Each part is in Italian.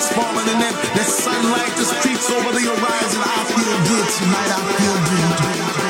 stars falling in it. That sunlight that streaks over the horizon. I feel good tonight. I feel good.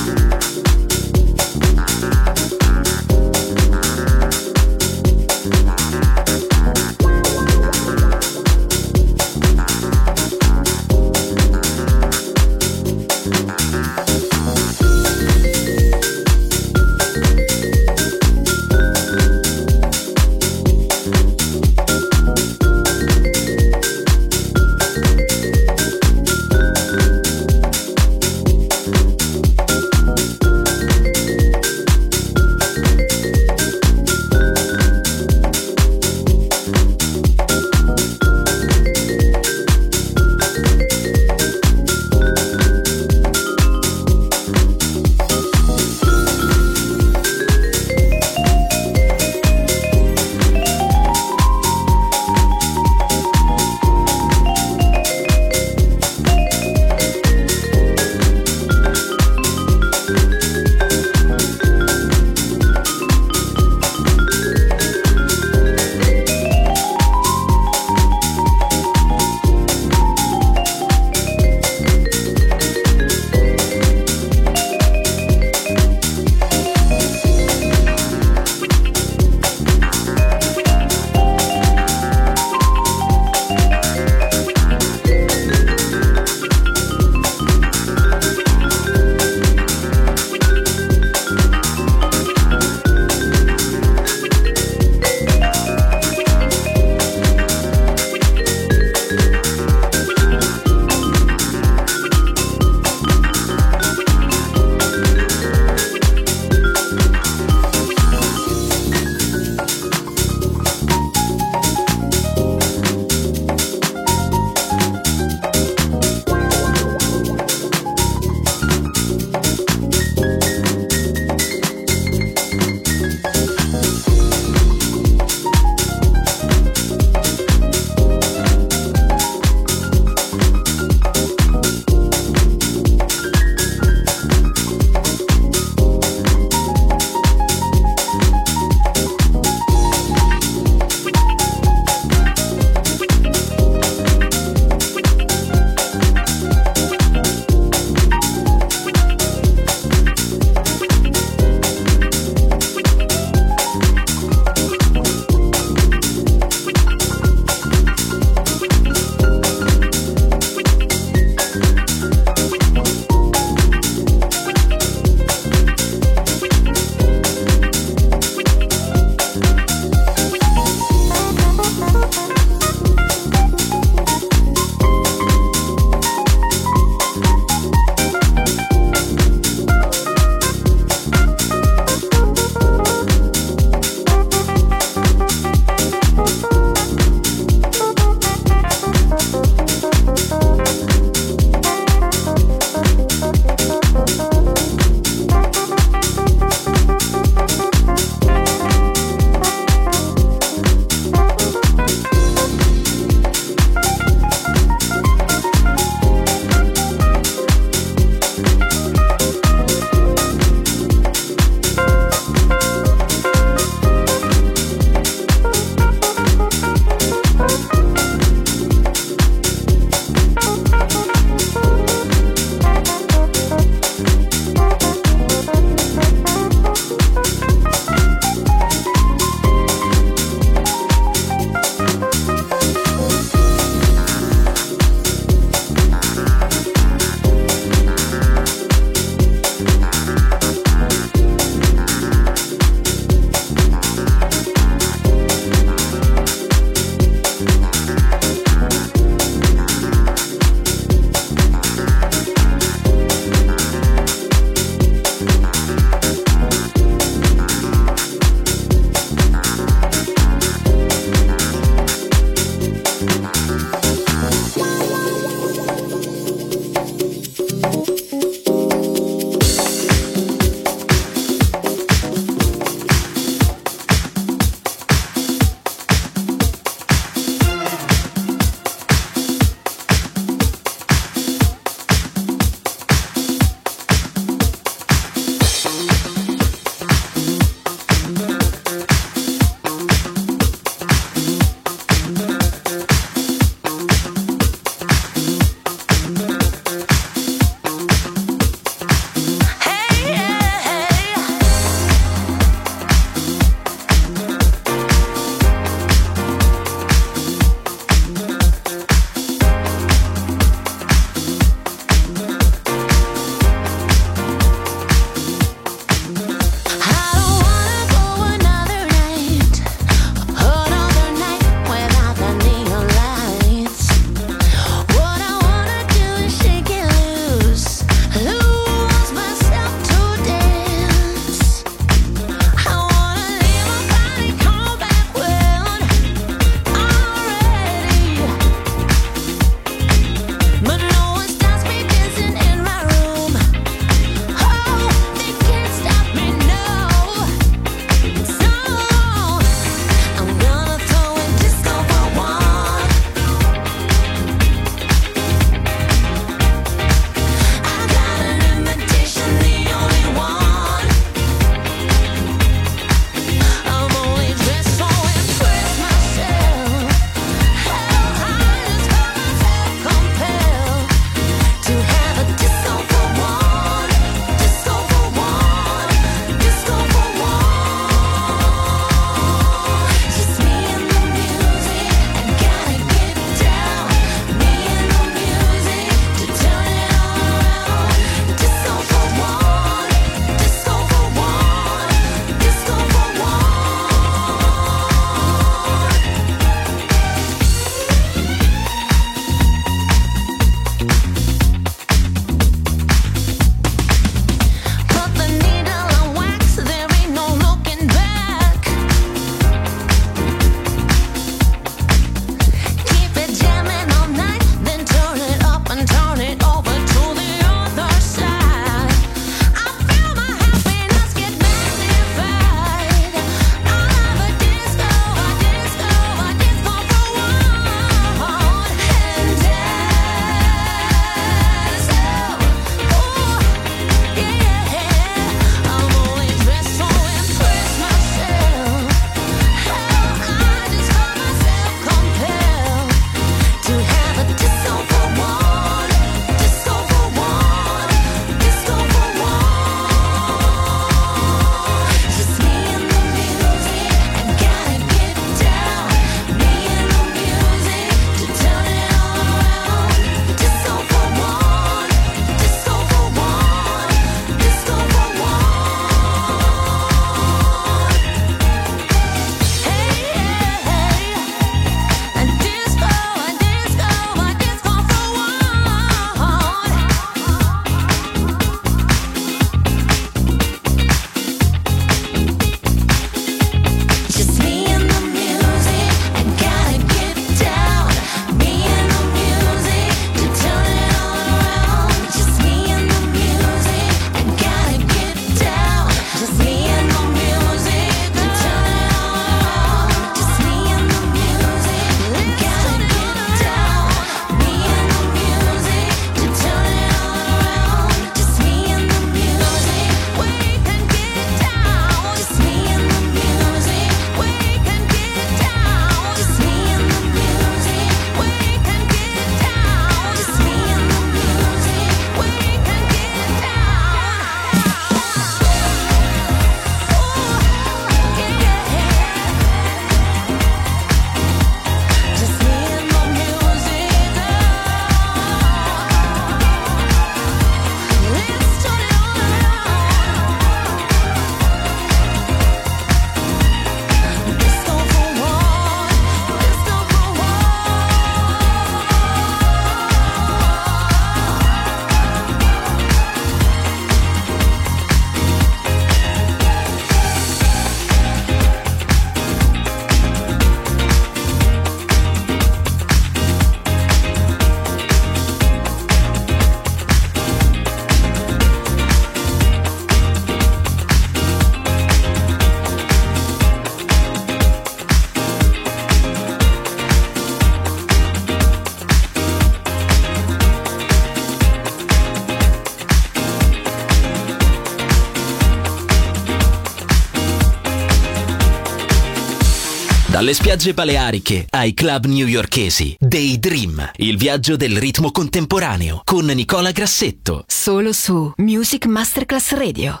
Dalle spiagge baleariche ai club newyorkesi, Daydream, il viaggio del ritmo contemporaneo con Nicola Grassetto. Solo su Music Masterclass Radio.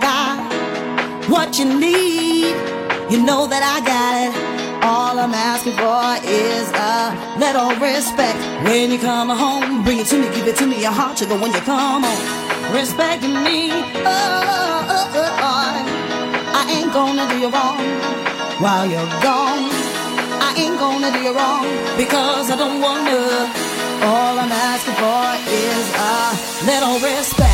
got what you need. You know that I got it. All I'm asking for is a little respect. When you come home, bring it to me, give it to me, your heart sugar. When you come home, respect me. Oh, oh, oh, oh, oh. I ain't gonna do you wrong while you're gone. I ain't gonna do you wrong because I don't wanna. All I'm asking for is a little respect.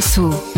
Dessous.